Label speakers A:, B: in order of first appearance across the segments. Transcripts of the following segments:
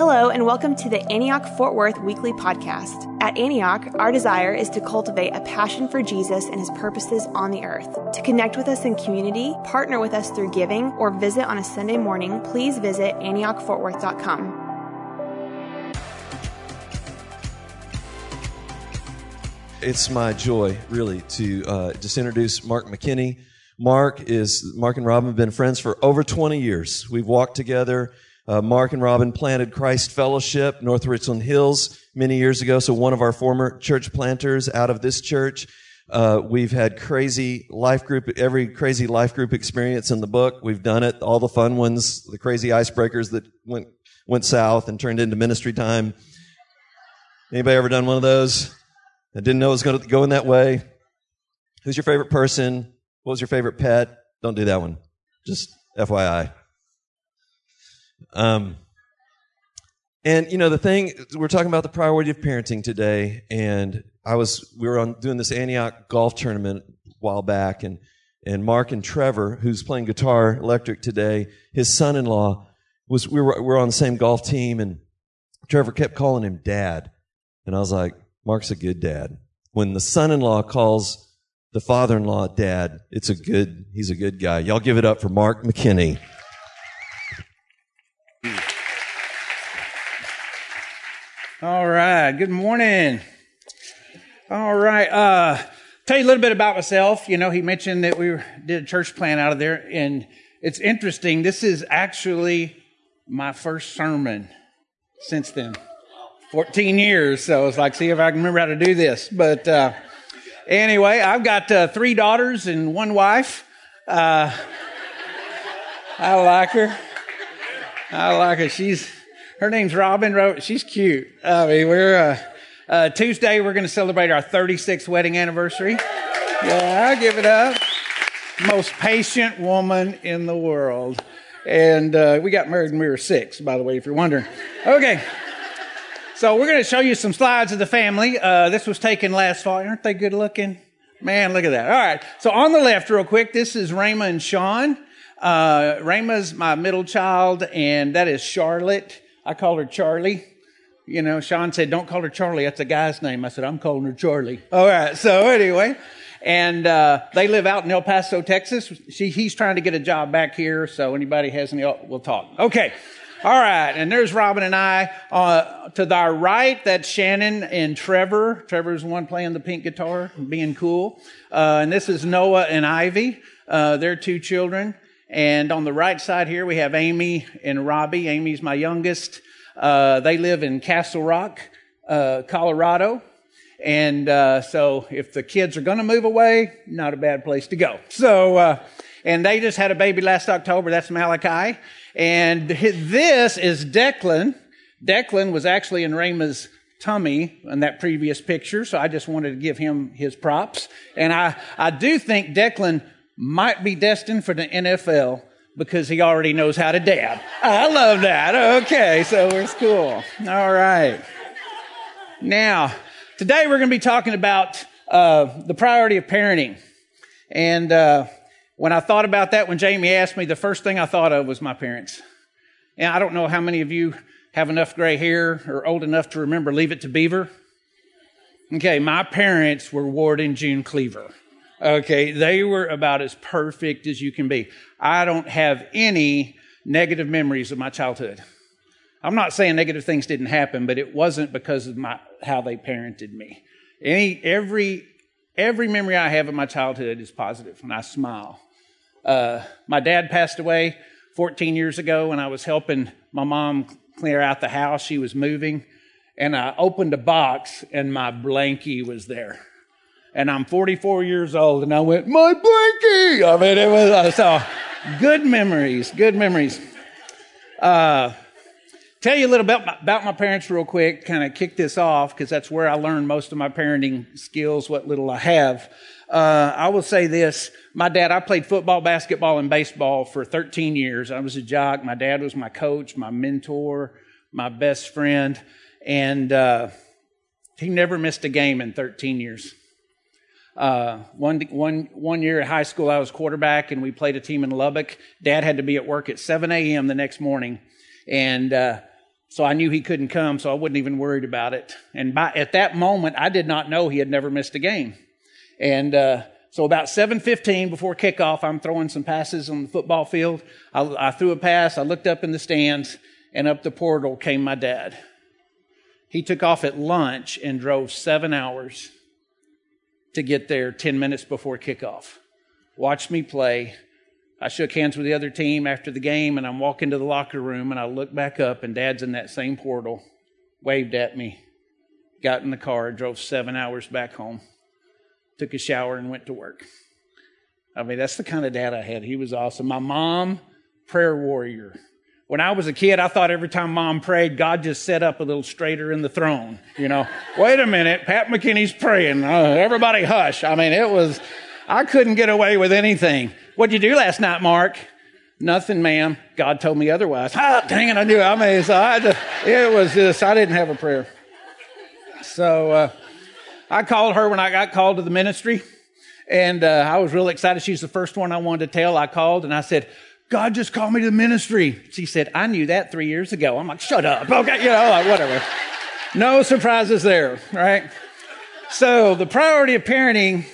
A: Hello, and welcome to the Antioch Fort Worth Weekly Podcast. At Antioch, our desire is to cultivate a passion for Jesus and his purposes on the earth. To connect with us in community, partner with us through giving, or visit on a Sunday morning, please visit AntiochFortWorth.com.
B: It's my joy, really, to uh, just introduce Mark McKinney. Mark is Mark and Robin have been friends for over 20 years. We've walked together uh, Mark and Robin planted Christ Fellowship, North Richland Hills, many years ago. So one of our former church planters out of this church. Uh, we've had crazy life group, every crazy life group experience in the book. We've done it, all the fun ones, the crazy icebreakers that went went south and turned into ministry time. Anybody ever done one of those? I didn't know it was going to go in that way. Who's your favorite person? What was your favorite pet? Don't do that one. Just FYI. Um, and you know the thing we're talking about the priority of parenting today, and I was we were on doing this Antioch golf tournament a while back, and and Mark and Trevor, who's playing guitar electric today, his son-in-law was we were we were on the same golf team, and Trevor kept calling him dad, and I was like, Mark's a good dad. When the son-in-law calls the father-in-law dad, it's a good he's a good guy. Y'all give it up for Mark McKinney.
C: All right. Good morning. All right. Uh, tell you a little bit about myself. You know, he mentioned that we did a church plan out of there, and it's interesting. This is actually my first sermon since then. 14 years. So it's like, see if I can remember how to do this. But uh, anyway, I've got uh, three daughters and one wife. Uh, I like her. I like her. She's her name's Robin. She's cute. I mean, we're uh, uh, Tuesday. We're going to celebrate our 36th wedding anniversary. Yeah, I give it up. Most patient woman in the world, and uh, we got married when we were six. By the way, if you're wondering. Okay. So we're going to show you some slides of the family. Uh, this was taken last fall. Aren't they good looking? Man, look at that. All right. So on the left, real quick, this is Rama and Sean. Uh, Rama's my middle child, and that is Charlotte. I call her Charlie. You know, Sean said, don't call her Charlie. That's a guy's name. I said, I'm calling her Charlie. All right. So anyway, and uh, they live out in El Paso, Texas. She, he's trying to get a job back here. So anybody has any, we'll talk. Okay. All right. And there's Robin and I. Uh, to our right, that's Shannon and Trevor. Trevor's the one playing the pink guitar, being cool. Uh, and this is Noah and Ivy. Uh, they're two children. And on the right side here, we have Amy and Robbie. Amy's my youngest. Uh, they live in Castle Rock, uh, Colorado. And uh, so if the kids are going to move away, not a bad place to go. So, uh, and they just had a baby last October. That's Malachi. And this is Declan. Declan was actually in Rama's tummy in that previous picture. So I just wanted to give him his props. And I, I do think Declan might be destined for the NFL because he already knows how to dab. I love that. Okay, so we're cool. All right. Now, today we're going to be talking about uh, the priority of parenting. And uh, when I thought about that, when Jamie asked me, the first thing I thought of was my parents. And I don't know how many of you have enough gray hair or old enough to remember Leave It to Beaver. Okay, my parents were Ward and June Cleaver. Okay, they were about as perfect as you can be. I don't have any negative memories of my childhood. I'm not saying negative things didn't happen, but it wasn't because of my how they parented me. Any every every memory I have of my childhood is positive, and I smile. Uh, my dad passed away 14 years ago when I was helping my mom clear out the house. She was moving, and I opened a box, and my blankie was there and I'm 44 years old, and I went, my blankie. I mean, it was uh, so good memories, good memories. Uh, tell you a little bit about my parents real quick, kind of kick this off because that's where I learned most of my parenting skills, what little I have. Uh, I will say this. My dad, I played football, basketball, and baseball for 13 years. I was a jock. My dad was my coach, my mentor, my best friend, and uh, he never missed a game in 13 years. Uh, one, one, one year at high school, I was quarterback and we played a team in Lubbock. Dad had to be at work at 7 a.m. the next morning. And uh, So I knew he couldn't come, so I wasn't even worried about it. And by, at that moment, I did not know he had never missed a game. And uh, so about 7:15 before kickoff, I'm throwing some passes on the football field. I, I threw a pass. I looked up in the stands, and up the portal came my dad. He took off at lunch and drove seven hours to get there 10 minutes before kickoff. Watched me play. I shook hands with the other team after the game, and I'm walking to the locker room, and I look back up, and Dad's in that same portal, waved at me, got in the car, drove seven hours back home took a shower, and went to work. I mean, that's the kind of dad I had. He was awesome. My mom, prayer warrior. When I was a kid, I thought every time mom prayed, God just set up a little straighter in the throne. You know, wait a minute, Pat McKinney's praying. Uh, everybody hush. I mean, it was, I couldn't get away with anything. What'd you do last night, Mark? Nothing, ma'am. God told me otherwise. Ah, dang it, I knew. I mean, so I just, it was just, I didn't have a prayer. So, uh, I called her when I got called to the ministry, and uh, I was really excited. She's the first one I wanted to tell. I called and I said, God just called me to the ministry. She said, I knew that three years ago. I'm like, shut up. Okay, you know, like, whatever. No surprises there, right? So, the priority of parenting,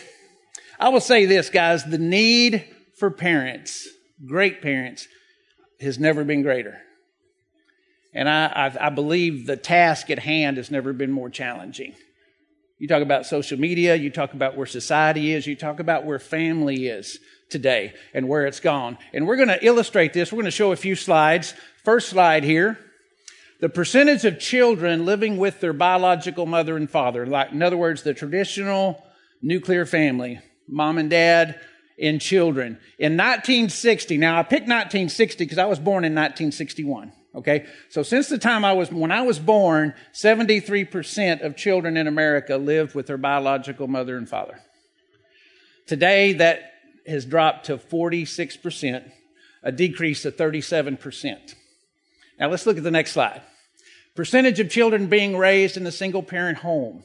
C: I will say this, guys the need for parents, great parents, has never been greater. And I, I, I believe the task at hand has never been more challenging. You talk about social media, you talk about where society is, you talk about where family is today and where it's gone. And we're going to illustrate this. We're going to show a few slides. First slide here. The percentage of children living with their biological mother and father, like in other words, the traditional nuclear family, mom and dad and children. In 1960, now I picked 1960 because I was born in 1961. Okay? So since the time I was, when I was born, 73% of children in America lived with their biological mother and father. Today, that has dropped to 46%, a decrease of 37%. Now let's look at the next slide. Percentage of children being raised in a single parent home.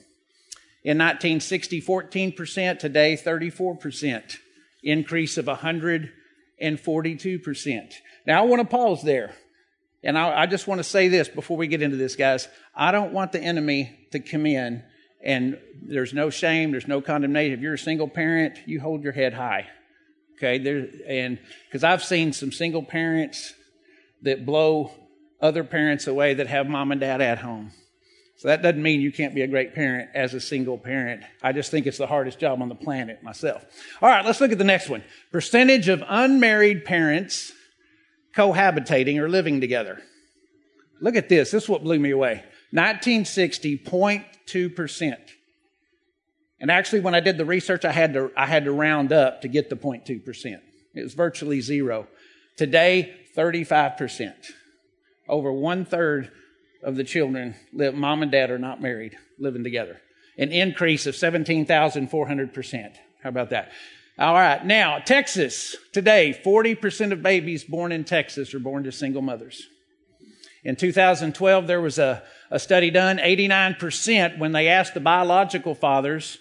C: In 1960, 14%, today 34%, increase of 142%. Now I want to pause there. And I, I just want to say this before we get into this, guys. I don't want the enemy to come in and there's no shame, there's no condemnation. If you're a single parent, you hold your head high. Okay, there and because I've seen some single parents that blow other parents away that have mom and dad at home. So that doesn't mean you can't be a great parent as a single parent. I just think it's the hardest job on the planet myself. All right, let's look at the next one. Percentage of unmarried parents cohabitating or living together. Look at this. This is what blew me away. 1960, 0.2%. And actually, when I did the research, I had to, I had to round up to get the 0.2%. It was virtually zero. Today, 35%. Over one third of the children live, mom and dad are not married, living together. An increase of 17,400%. How about that? All right. Now, Texas. Today, 40% of babies born in Texas are born to single mothers. In 2012, there was a, a study done. 89% when they asked the biological fathers,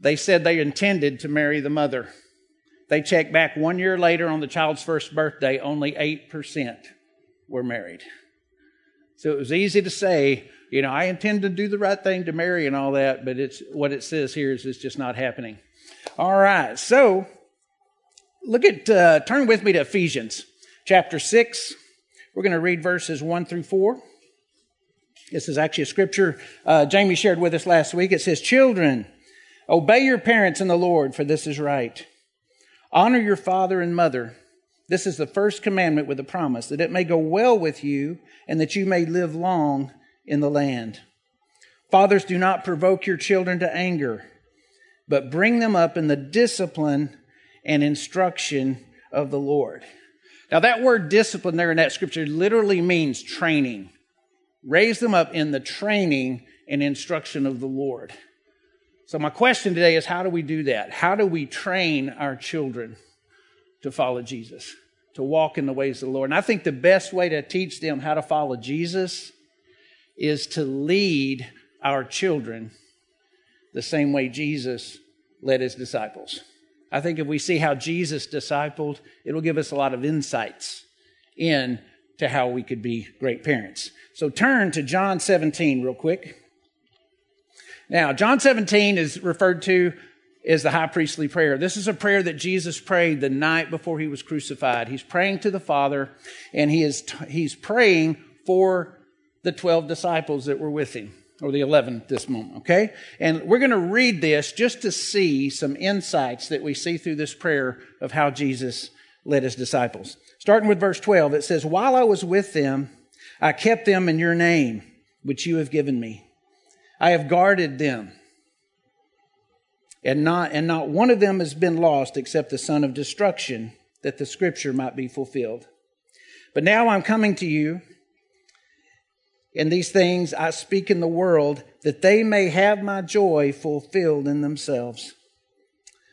C: they said they intended to marry the mother. They checked back one year later on the child's first birthday, only 8% were married. So it was easy to say, you know, I intend to do the right thing to marry and all that, but it's what it says here is it's just not happening. All right, so look at, uh, turn with me to Ephesians chapter 6. We're going to read verses 1 through 4. This is actually a scripture uh, Jamie shared with us last week. It says, Children, obey your parents in the Lord, for this is right. Honor your father and mother. This is the first commandment with a promise, that it may go well with you and that you may live long in the land. Fathers, do not provoke your children to anger but bring them up in the discipline and instruction of the Lord. Now, that word discipline there in that scripture literally means training. Raise them up in the training and instruction of the Lord. So, my question today is how do we do that? How do we train our children to follow Jesus, to walk in the ways of the Lord? And I think the best way to teach them how to follow Jesus is to lead our children the same way Jesus led his disciples. I think if we see how Jesus discipled, it'll give us a lot of insights in to how we could be great parents. So turn to John 17 real quick. Now, John 17 is referred to as the high priestly prayer. This is a prayer that Jesus prayed the night before he was crucified. He's praying to the Father, and he is he's praying for the 12 disciples that were with him, or the 11 at this moment, okay? And we're going to read this just to see some insights that we see through this prayer of how Jesus led his disciples. Starting with verse 12, it says, While I was with them, I kept them in your name, which you have given me. I have guarded them. And not, and not one of them has been lost except the son of destruction, that the scripture might be fulfilled. But now I'm coming to you, and these things I speak in the world, that they may have my joy fulfilled in themselves.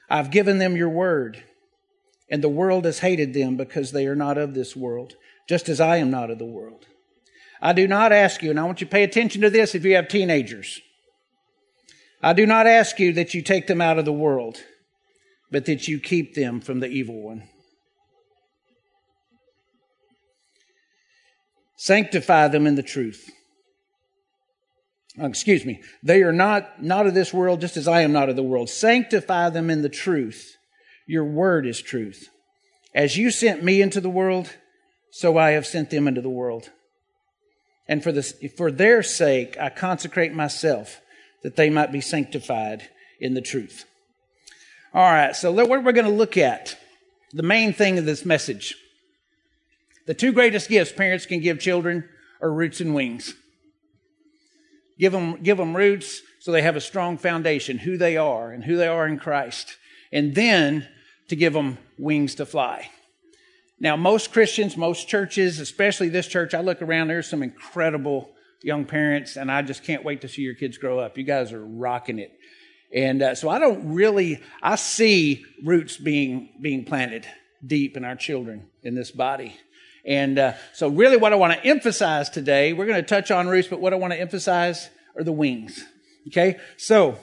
C: I've given them your word, and the world has hated them because they are not of this world, just as I am not of the world. I do not ask you, and I want you to pay attention to this if you have teenagers. I do not ask you that you take them out of the world, but that you keep them from the evil one. Sanctify them in the truth. Oh, excuse me. They are not, not of this world, just as I am not of the world. Sanctify them in the truth. Your word is truth. As you sent me into the world, so I have sent them into the world. And for, this, for their sake, I consecrate myself that they might be sanctified in the truth. All right, so what we're going to look at, the main thing of this message. The two greatest gifts parents can give children are roots and wings. Give them, give them roots so they have a strong foundation, who they are and who they are in Christ. And then to give them wings to fly. Now, most Christians, most churches, especially this church, I look around, there's some incredible young parents, and I just can't wait to see your kids grow up. You guys are rocking it. And uh, so I don't really, I see roots being, being planted deep in our children in this body. And uh, so, really, what I want to emphasize today, we're going to touch on roots, but what I want to emphasize are the wings. Okay? So,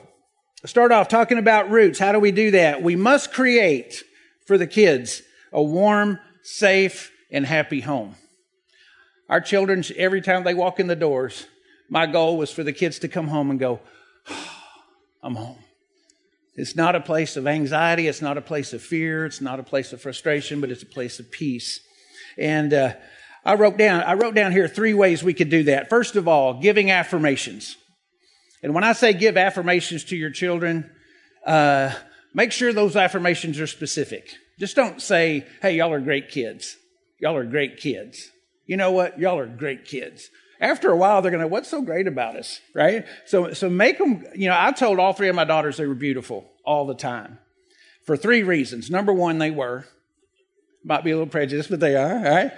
C: start off talking about roots. How do we do that? We must create for the kids a warm, safe, and happy home. Our children, every time they walk in the doors, my goal was for the kids to come home and go, oh, I'm home. It's not a place of anxiety. It's not a place of fear. It's not a place of frustration, but it's a place of peace. And uh, I wrote down, I wrote down here three ways we could do that. First of all, giving affirmations. And when I say give affirmations to your children, uh, make sure those affirmations are specific. Just don't say, hey, y'all are great kids. Y'all are great kids. You know what? Y'all are great kids. After a while, they're going to, what's so great about us? Right? So, so make them, you know, I told all three of my daughters they were beautiful all the time for three reasons. Number one, they were. Might be a little prejudiced, but they are, all right?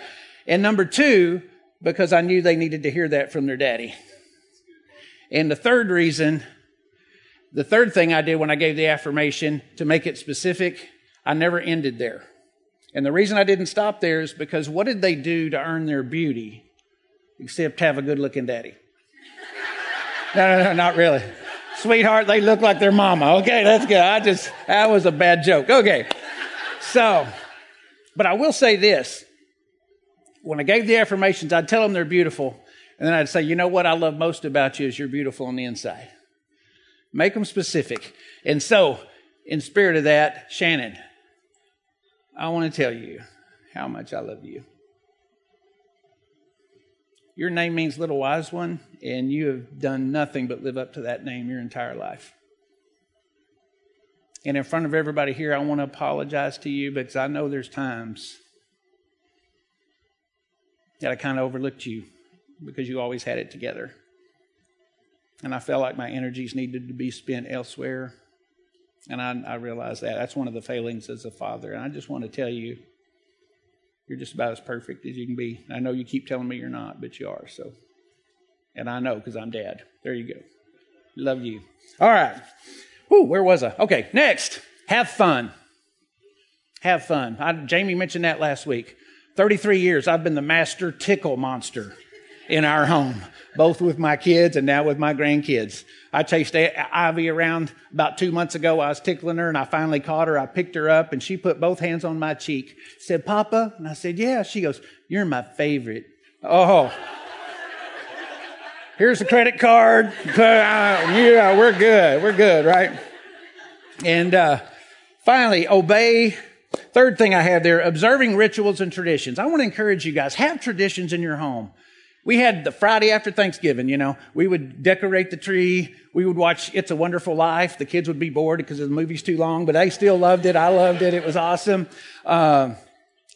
C: And number two, because I knew they needed to hear that from their daddy. And the third reason, the third thing I did when I gave the affirmation to make it specific I never ended there. And the reason I didn't stop there is because what did they do to earn their beauty except have a good looking daddy? no, no, no, not really. Sweetheart, they look like their mama. Okay, that's good. I just, that was a bad joke. Okay. So, but I will say this. When I gave the affirmations, I'd tell them they're beautiful. And then I'd say, you know what I love most about you is you're beautiful on the inside. Make them specific. And so, in spirit of that, Shannon, I want to tell you how much I love you. Your name means little wise one, and you have done nothing but live up to that name your entire life. And in front of everybody here, I want to apologize to you because I know there's times that I kind of overlooked you because you always had it together. And I felt like my energies needed to be spent elsewhere. And I, I realize that. That's one of the failings as a father. And I just want to tell you, you're just about as perfect as you can be. I know you keep telling me you're not, but you are. So, and I know because I'm dad. There you go. Love you. All right. Whew, where was I? Okay, next. Have fun. Have fun. I, Jamie mentioned that last week. 33 years, I've been the master tickle monster in our home, both with my kids and now with my grandkids. I chased Ivy around about two months ago. I was tickling her and I finally caught her. I picked her up and she put both hands on my cheek, said, Papa. And I said, Yeah. She goes, You're my favorite. Oh. Here's a credit card. Uh, yeah, we're good. We're good, right? And uh, finally, obey. Third thing I have there, observing rituals and traditions. I want to encourage you guys, have traditions in your home. We had the Friday after Thanksgiving, you know, we would decorate the tree. We would watch It's a Wonderful Life. The kids would be bored because the movie's too long, but they still loved it. I loved it. It was awesome. Uh,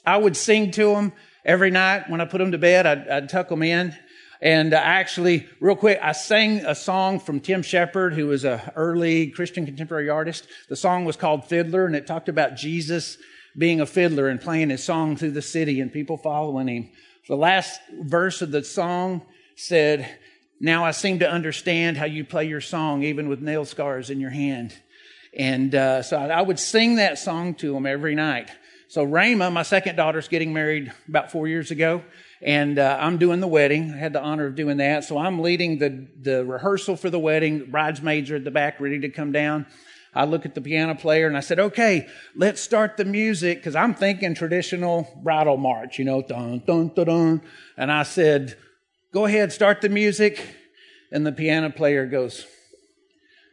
C: I would sing to them every night when I put them to bed. I'd, I'd tuck them in. And uh, actually, real quick, I sang a song from Tim Sheppard, who was an early Christian contemporary artist. The song was called Fiddler, and it talked about Jesus being a fiddler and playing his song through the city and people following him. The last verse of the song said, Now I seem to understand how you play your song, even with nail scars in your hand. And uh, so I would sing that song to them every night. So Rama, my second daughter's getting married about four years ago, and uh, I'm doing the wedding. I had the honor of doing that. So I'm leading the, the rehearsal for the wedding. Bridesmaids are at the back ready to come down. I look at the piano player and I said, okay, let's start the music because I'm thinking traditional bridal march, you know, dun, dun, dun, dun. And I said, go ahead, start the music. And the piano player goes,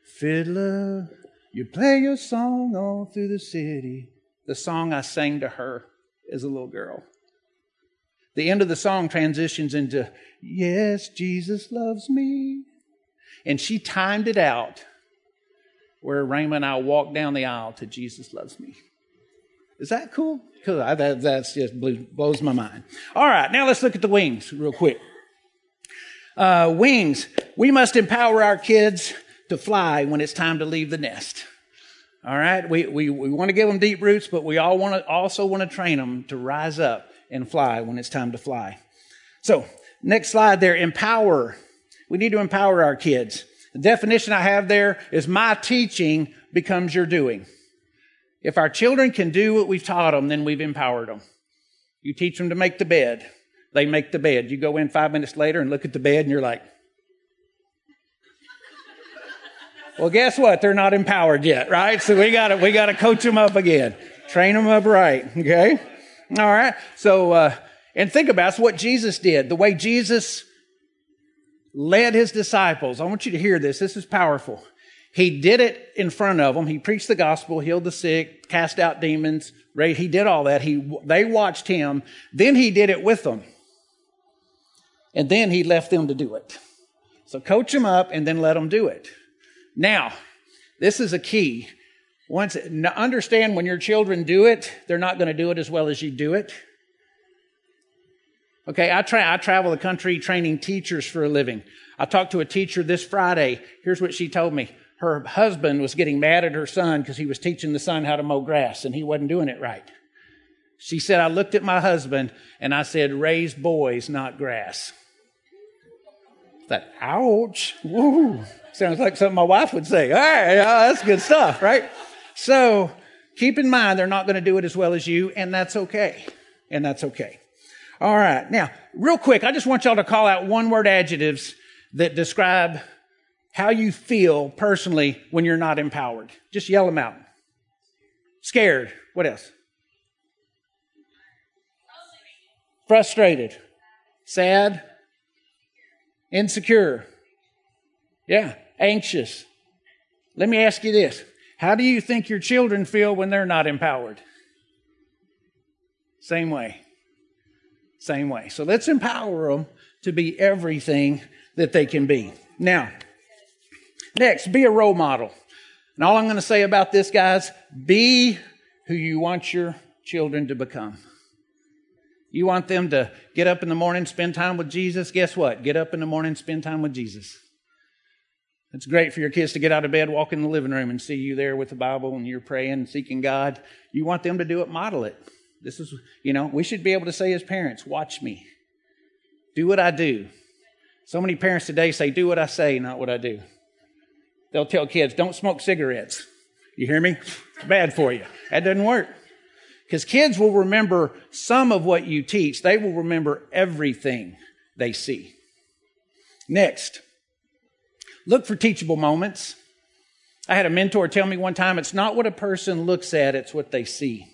C: Fiddler, you play your song all through the city. The song I sang to her as a little girl. The end of the song transitions into, Yes, Jesus loves me. And she timed it out where Rama and I walk down the aisle to Jesus Loves Me. Is that cool? I, that that's just blows my mind. All right, now let's look at the wings real quick. Uh, wings. We must empower our kids to fly when it's time to leave the nest. All right, we, we, we want to give them deep roots, but we all want to also want to train them to rise up and fly when it's time to fly. So, next slide there, empower. We need to empower our kids. The definition I have there is my teaching becomes your doing. If our children can do what we've taught them, then we've empowered them. You teach them to make the bed. They make the bed. You go in five minutes later and look at the bed and you're like, well, guess what? They're not empowered yet, right? So we gotta, we gotta coach them up again. Train them up right. Okay. All right. So, uh, and think about it, what Jesus did. The way Jesus led his disciples. I want you to hear this. This is powerful. He did it in front of them. He preached the gospel, healed the sick, cast out demons. Right? He did all that. He, they watched him. Then he did it with them. And then he left them to do it. So coach them up and then let them do it. Now, this is a key. Once understand when your children do it, they're not going to do it as well as you do it. Okay, I, tra- I travel the country training teachers for a living. I talked to a teacher this Friday. Here's what she told me. Her husband was getting mad at her son because he was teaching the son how to mow grass and he wasn't doing it right. She said, I looked at my husband and I said, raise boys, not grass. That ouch. Woo. Sounds like something my wife would say. All right, that's good stuff, right? So keep in mind they're not going to do it as well as you, and that's okay. And that's okay. All right. Now, real quick, I just want y'all to call out one word adjectives that describe how you feel personally when you're not empowered. Just yell them out. Scared. What else? Frustrated. Sad. Insecure. Yeah. Anxious. Let me ask you this. How do you think your children feel when they're not empowered? Same way same way. So let's empower them to be everything that they can be. Now, next, be a role model. And all I'm going to say about this, guys, be who you want your children to become. You want them to get up in the morning, spend time with Jesus. Guess what? Get up in the morning, spend time with Jesus. It's great for your kids to get out of bed, walk in the living room, and see you there with the Bible and you're praying and seeking God. You want them to do it, model it. This is, you know, we should be able to say as parents, watch me. Do what I do. So many parents today say, do what I say, not what I do. They'll tell kids, don't smoke cigarettes. You hear me? It's bad for you. That doesn't work. Because kids will remember some of what you teach, they will remember everything they see. Next, look for teachable moments. I had a mentor tell me one time it's not what a person looks at, it's what they see.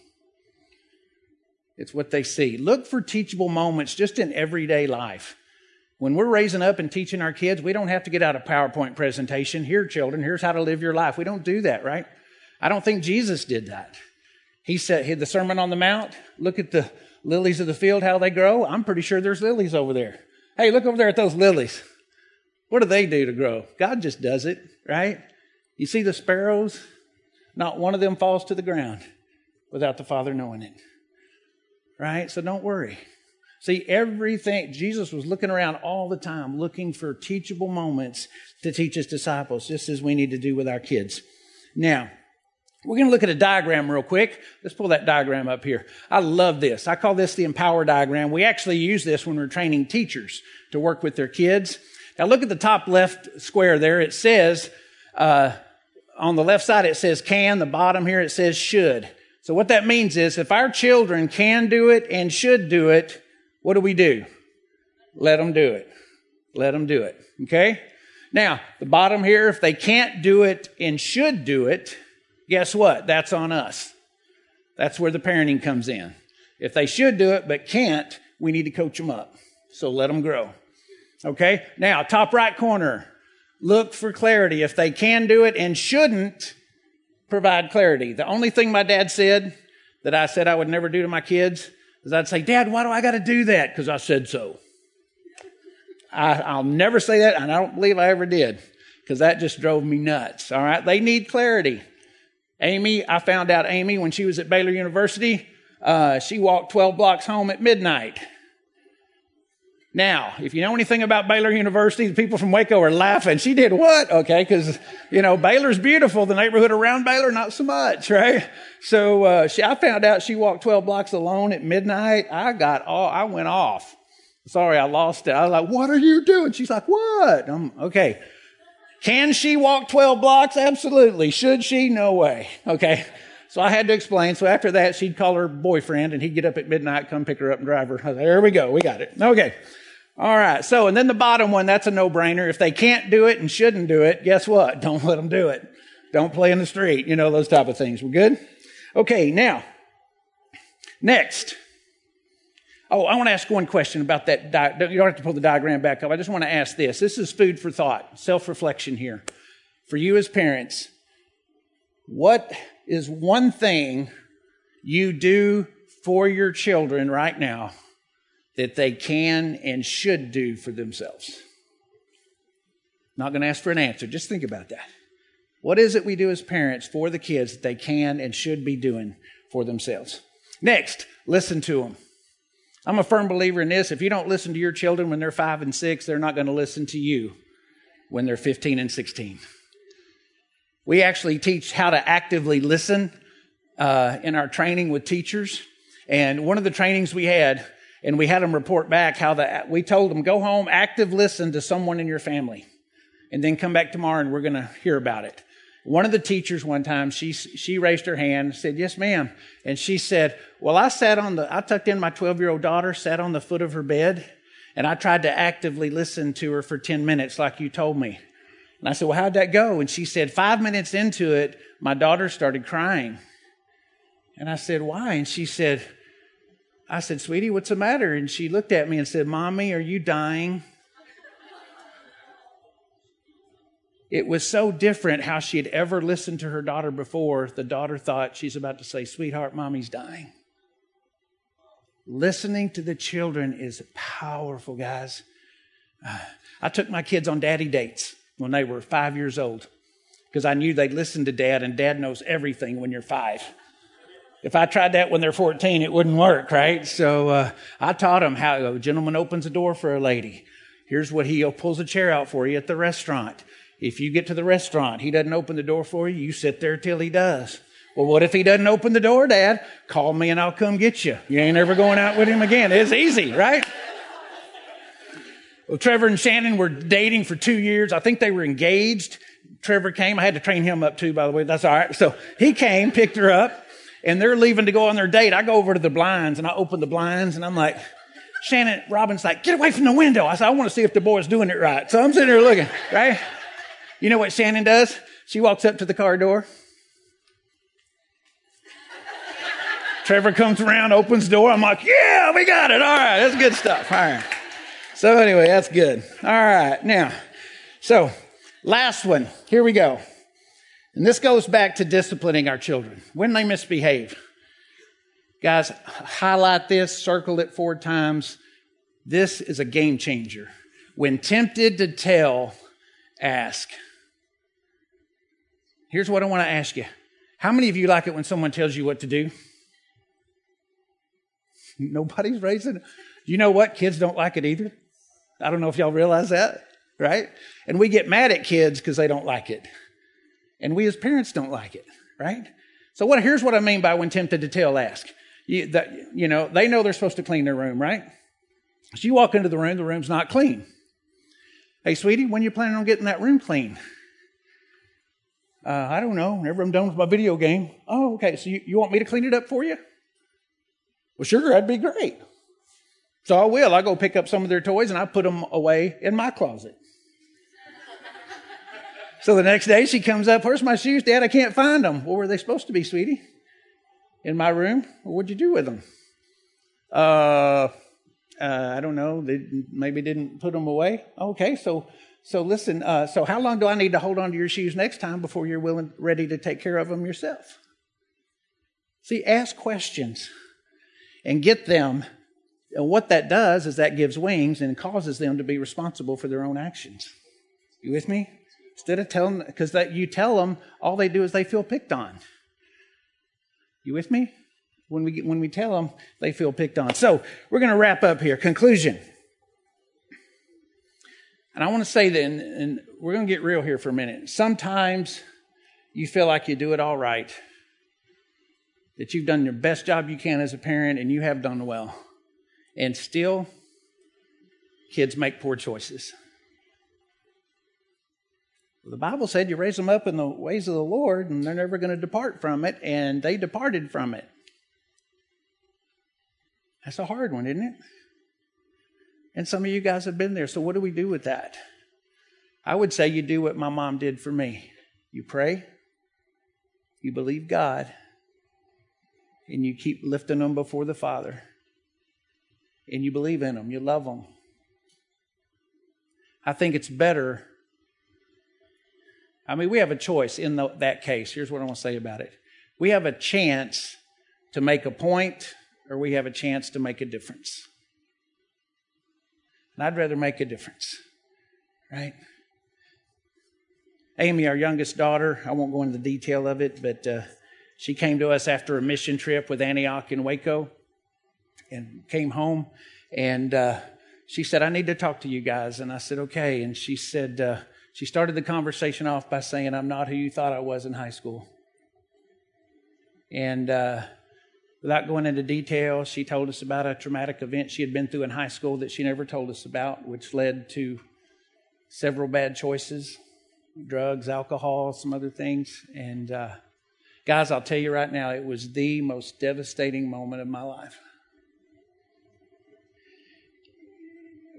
C: It's what they see. Look for teachable moments just in everyday life. When we're raising up and teaching our kids, we don't have to get out a PowerPoint presentation. Here, children, here's how to live your life. We don't do that, right? I don't think Jesus did that. He said, he the Sermon on the Mount. Look at the lilies of the field, how they grow. I'm pretty sure there's lilies over there. Hey, look over there at those lilies. What do they do to grow? God just does it, right? You see the sparrows? Not one of them falls to the ground without the Father knowing it. Right? So don't worry. See, everything, Jesus was looking around all the time, looking for teachable moments to teach his disciples, just as we need to do with our kids. Now, we're going to look at a diagram real quick. Let's pull that diagram up here. I love this. I call this the empower diagram. We actually use this when we're training teachers to work with their kids. Now look at the top left square there. It says, uh, on the left side, it says can. The bottom here, it says should. So what that means is if our children can do it and should do it, what do we do? Let them do it. Let them do it. Okay? Now, the bottom here, if they can't do it and should do it, guess what? That's on us. That's where the parenting comes in. If they should do it but can't, we need to coach them up. So let them grow. Okay? Now, top right corner, look for clarity. If they can do it and shouldn't, provide clarity. The only thing my dad said that I said I would never do to my kids is I'd say, Dad, why do I got to do that? Because I said so. I, will never say that, and I don't believe I ever did, because that just drove me nuts. All right? They need clarity. Amy, I found out Amy, when she was at Baylor University, uh, she walked 12 blocks home at midnight. Now, if you know anything about Baylor University, the people from Waco are laughing. She did what? Okay, because, you know, Baylor's beautiful. The neighborhood around Baylor, not so much, right? So, uh, she, I found out she walked 12 blocks alone at midnight. I got all, I went off. Sorry, I lost it. I was like, what are you doing? She's like, what? I'm, okay. Can she walk 12 blocks? Absolutely. Should she? No way. Okay. So I had to explain. So after that, she'd call her boyfriend and he'd get up at midnight, come pick her up and drive her. Like, there we go. We got it. Okay. All right. So, and then the bottom one, that's a no brainer. If they can't do it and shouldn't do it, guess what? Don't let them do it. Don't play in the street. You know, those type of things. We're good? Okay. Now, next. Oh, I want to ask one question about that. Di- you don't have to pull the diagram back up. I just want to ask this. This is food for thought, self reflection here. For you as parents, what is one thing you do for your children right now that they can and should do for themselves? Not going to ask for an answer. Just think about that. What is it we do as parents for the kids that they can and should be doing for themselves? Next, listen to them. I'm a firm believer in this. If you don't listen to your children when they're five and six, they're not going to listen to you when they're 15 and 16. We actually teach how to actively listen uh, in our training with teachers. And one of the trainings we had, and we had them report back how the, we told them, go home, active listen to someone in your family, and then come back tomorrow and we're going to hear about it. One of the teachers one time, she, she raised her hand, and said, yes, ma'am. And she said, well, I sat on the, I tucked in my 12 year old daughter, sat on the foot of her bed, and I tried to actively listen to her for 10 minutes like you told me. And I said, well, how'd that go? And she said, five minutes into it, my daughter started crying. And I said, why? And she said, I said, sweetie, what's the matter? And she looked at me and said, mommy, are you dying? It was so different how she had ever listened to her daughter before. The daughter thought she's about to say, Sweetheart, mommy's dying. Listening to the children is powerful, guys. I took my kids on daddy dates when they were five years old because I knew they'd listen to dad, and dad knows everything when you're five. If I tried that when they're 14, it wouldn't work, right? So uh, I taught them how a gentleman opens a door for a lady. Here's what he pulls a chair out for you at the restaurant. If you get to the restaurant, he doesn't open the door for you, you sit there till he does. Well, what if he doesn't open the door, Dad? Call me and I'll come get you. You ain't ever going out with him again. It's easy, right? Well, Trevor and Shannon were dating for two years. I think they were engaged. Trevor came. I had to train him up too, by the way. That's all right. So he came, picked her up, and they're leaving to go on their date. I go over to the blinds and I open the blinds and I'm like, Shannon, Robin's like, get away from the window. I said, I want to see if the boy's doing it right. So I'm sitting there looking, right? You know what Shannon does? She walks up to the car door, Trevor comes around, opens the door. I'm like, yeah, we got it. All right, that's good stuff. All right. So anyway, that's good. All right. Now, so last one. Here we go. And this goes back to disciplining our children when they misbehave. Guys, highlight this, circle it four times. This is a game changer. When tempted to tell, ask. Here's what I want to ask you How many of you like it when someone tells you what to do? Nobody's raising. You know what? Kids don't like it either. I don't know if y'all realize that, right? And we get mad at kids because they don't like it. And we as parents don't like it, right? So what, here's what I mean by when tempted to tell, ask. You, that, you know, they know they're supposed to clean their room, right? So you walk into the room, the room's not clean. Hey, sweetie, when you planning on getting that room clean? Uh, I don't know. Whenever I'm done with my video game. Oh, okay. So you, you want me to clean it up for you? Well, sure, that'd be great. So I will. I go pick up some of their toys and I put them away in my closet. So the next day she comes up, Where's my shoes, Dad? I can't find them. Where were they supposed to be, sweetie? In my room? Well, what'd you do with them? Uh, uh, I don't know. They maybe didn't put them away. Okay, so so listen. Uh, so how long do I need to hold on to your shoes next time before you're willing, ready to take care of them yourself? See, ask questions and get them. And what that does is that gives wings and causes them to be responsible for their own actions. You with me? Instead of telling, because that you tell them, all they do is they feel picked on. You with me? When we when we tell them, they feel picked on. So we're going to wrap up here. Conclusion. And I want to say that, and, and we're going to get real here for a minute. Sometimes you feel like you do it all right that you've done your best job you can as a parent and you have done well. And still, kids make poor choices. The Bible said you raise them up in the ways of the Lord and they're never going to depart from it, and they departed from it. That's a hard one, isn't it? And some of you guys have been there. So, what do we do with that? I would say you do what my mom did for me you pray, you believe God, and you keep lifting them before the Father. And you believe in them, you love them. I think it's better. I mean, we have a choice in the, that case. Here's what I want to say about it we have a chance to make a point, or we have a chance to make a difference. And I'd rather make a difference, right? Amy, our youngest daughter, I won't go into the detail of it, but uh, she came to us after a mission trip with Antioch and Waco and came home and uh, she said, I need to talk to you guys. And I said, okay. And she said, uh, she started the conversation off by saying, I'm not who you thought I was in high school. And uh, without going into detail, she told us about a traumatic event she had been through in high school that she never told us about, which led to several bad choices drugs, alcohol, some other things. And uh, Guys, I'll tell you right now, it was the most devastating moment of my life.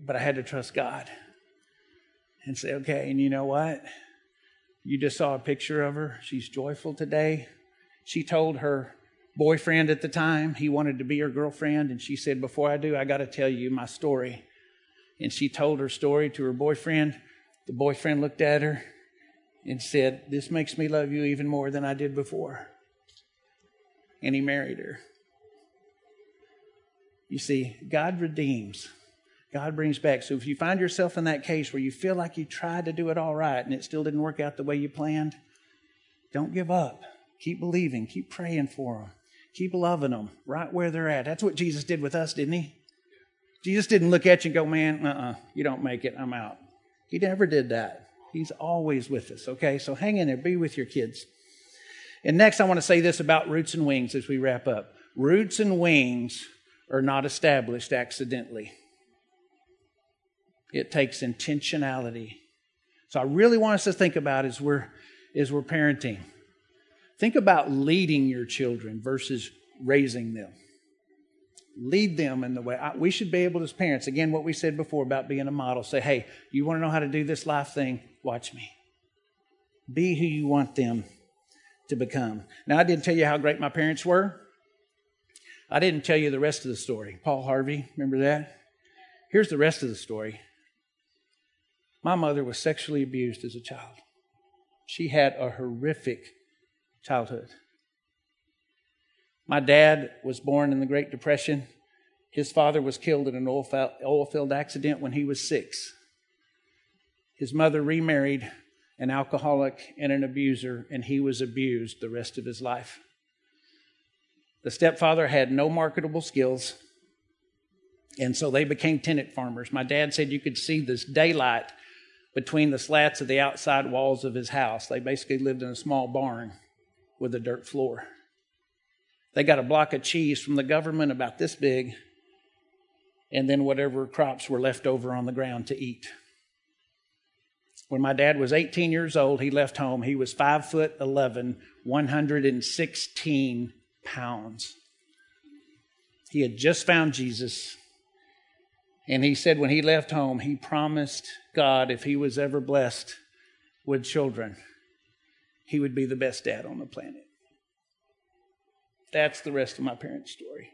C: But I had to trust God and say, okay, and you know what? You just saw a picture of her. She's joyful today. She told her boyfriend at the time he wanted to be her girlfriend, and she said, Before I do, I got to tell you my story. And she told her story to her boyfriend. The boyfriend looked at her and said, This makes me love you even more than I did before. And he married her. You see, God redeems. God brings back. So if you find yourself in that case where you feel like you tried to do it all right and it still didn't work out the way you planned, don't give up. Keep believing. Keep praying for them. Keep loving them right where they're at. That's what Jesus did with us, didn't he? Jesus didn't look at you and go, man, uh uh-uh, you don't make it. I'm out. He never did that. He's always with us, okay? So hang in there, be with your kids. And next, I want to say this about roots and wings as we wrap up. Roots and wings are not established accidentally, it takes intentionality. So I really want us to think about as we're, as we're parenting. Think about leading your children versus raising them. Lead them in the way. I, we should be able, as parents, again, what we said before about being a model, say, hey, you want to know how to do this life thing? Watch me. Be who you want them to become. Now, I didn't tell you how great my parents were. I didn't tell you the rest of the story. Paul Harvey, remember that? Here's the rest of the story. My mother was sexually abused as a child. She had a horrific childhood. My dad was born in the Great Depression. His father was killed in an oil field accident when he was six. His mother remarried an alcoholic and an abuser, and he was abused the rest of his life. The stepfather had no marketable skills, and so they became tenant farmers. My dad said you could see this daylight between the slats of the outside walls of his house. They basically lived in a small barn with a dirt floor. They got a block of cheese from the government about this big, and then whatever crops were left over on the ground to eat. When my dad was 18 years old, he left home. He was 5 foot 11, 116 pounds. He had just found Jesus. And he said when he left home, he promised God if he was ever blessed with children, he would be the best dad on the planet. That's the rest of my parents' story.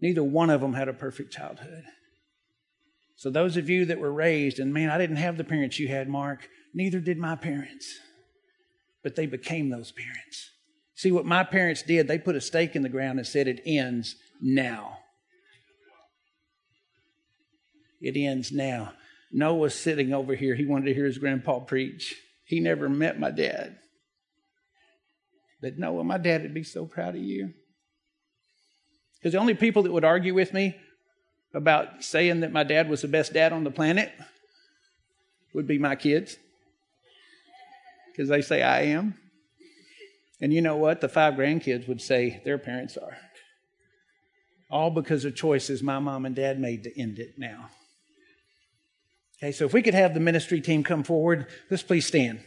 C: Neither one of them had a perfect childhood. So, those of you that were raised, and man, I didn't have the parents you had, Mark, neither did my parents, but they became those parents. See, what my parents did, they put a stake in the ground and said, It ends now. It ends now. Noah was sitting over here. He wanted to hear his grandpa preach. He never met my dad. But Noah, my dad would be so proud of you. Because the only people that would argue with me about saying that my dad was the best dad on the planet would be my kids. Because they say I am. And you know what? The five grandkids would say their parents are. All because of choices my mom and dad made to end it now. Okay, so if we could have the ministry team come forward, let's please stand.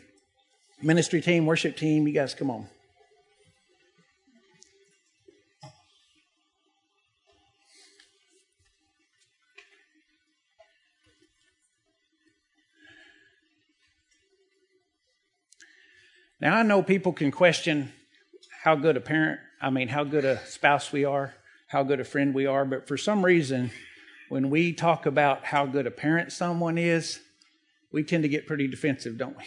C: Ministry team, worship team, you guys come on. Now, I know people can question how good a parent, I mean, how good a spouse we are, how good a friend we are, but for some reason, when we talk about how good a parent someone is, we tend to get pretty defensive, don't we?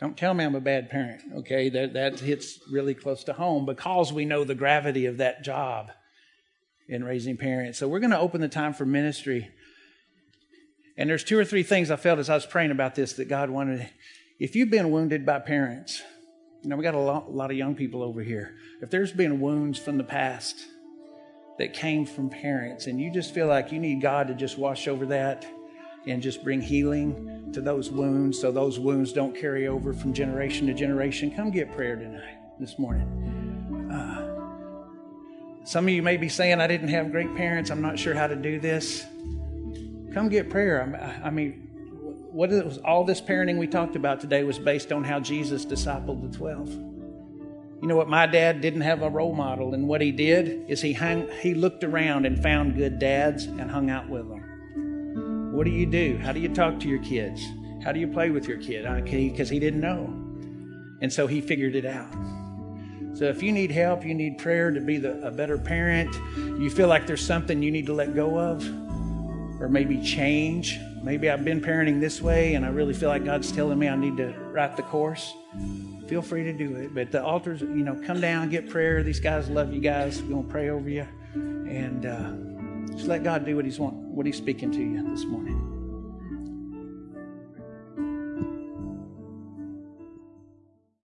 C: Don't tell me I'm a bad parent, okay? That, that hits really close to home because we know the gravity of that job in raising parents. So we're going to open the time for ministry. And there's two or three things I felt as I was praying about this that God wanted if you've been wounded by parents, you know, we got a lot, a lot of young people over here. If there's been wounds from the past that came from parents, and you just feel like you need God to just wash over that and just bring healing to those wounds so those wounds don't carry over from generation to generation, come get prayer tonight, this morning. Uh, some of you may be saying, I didn't have great parents. I'm not sure how to do this. Come get prayer. I mean, what is, all this parenting we talked about today was based on how Jesus discipled the 12. You know what? My dad didn't have a role model, and what he did is he hung, he looked around and found good dads and hung out with them. What do you do? How do you talk to your kids? How do you play with your kid? Because he didn't know. And so he figured it out. So if you need help, you need prayer to be the, a better parent, you feel like there's something you need to let go of, or maybe change, Maybe I've been parenting this way and I really feel like God's telling me I need to right the course. Feel free to do it. But the altars, you know, come down, get prayer. These guys love you guys. We're going to pray over you. And uh, just let God do what He's want, what He's speaking to you this morning.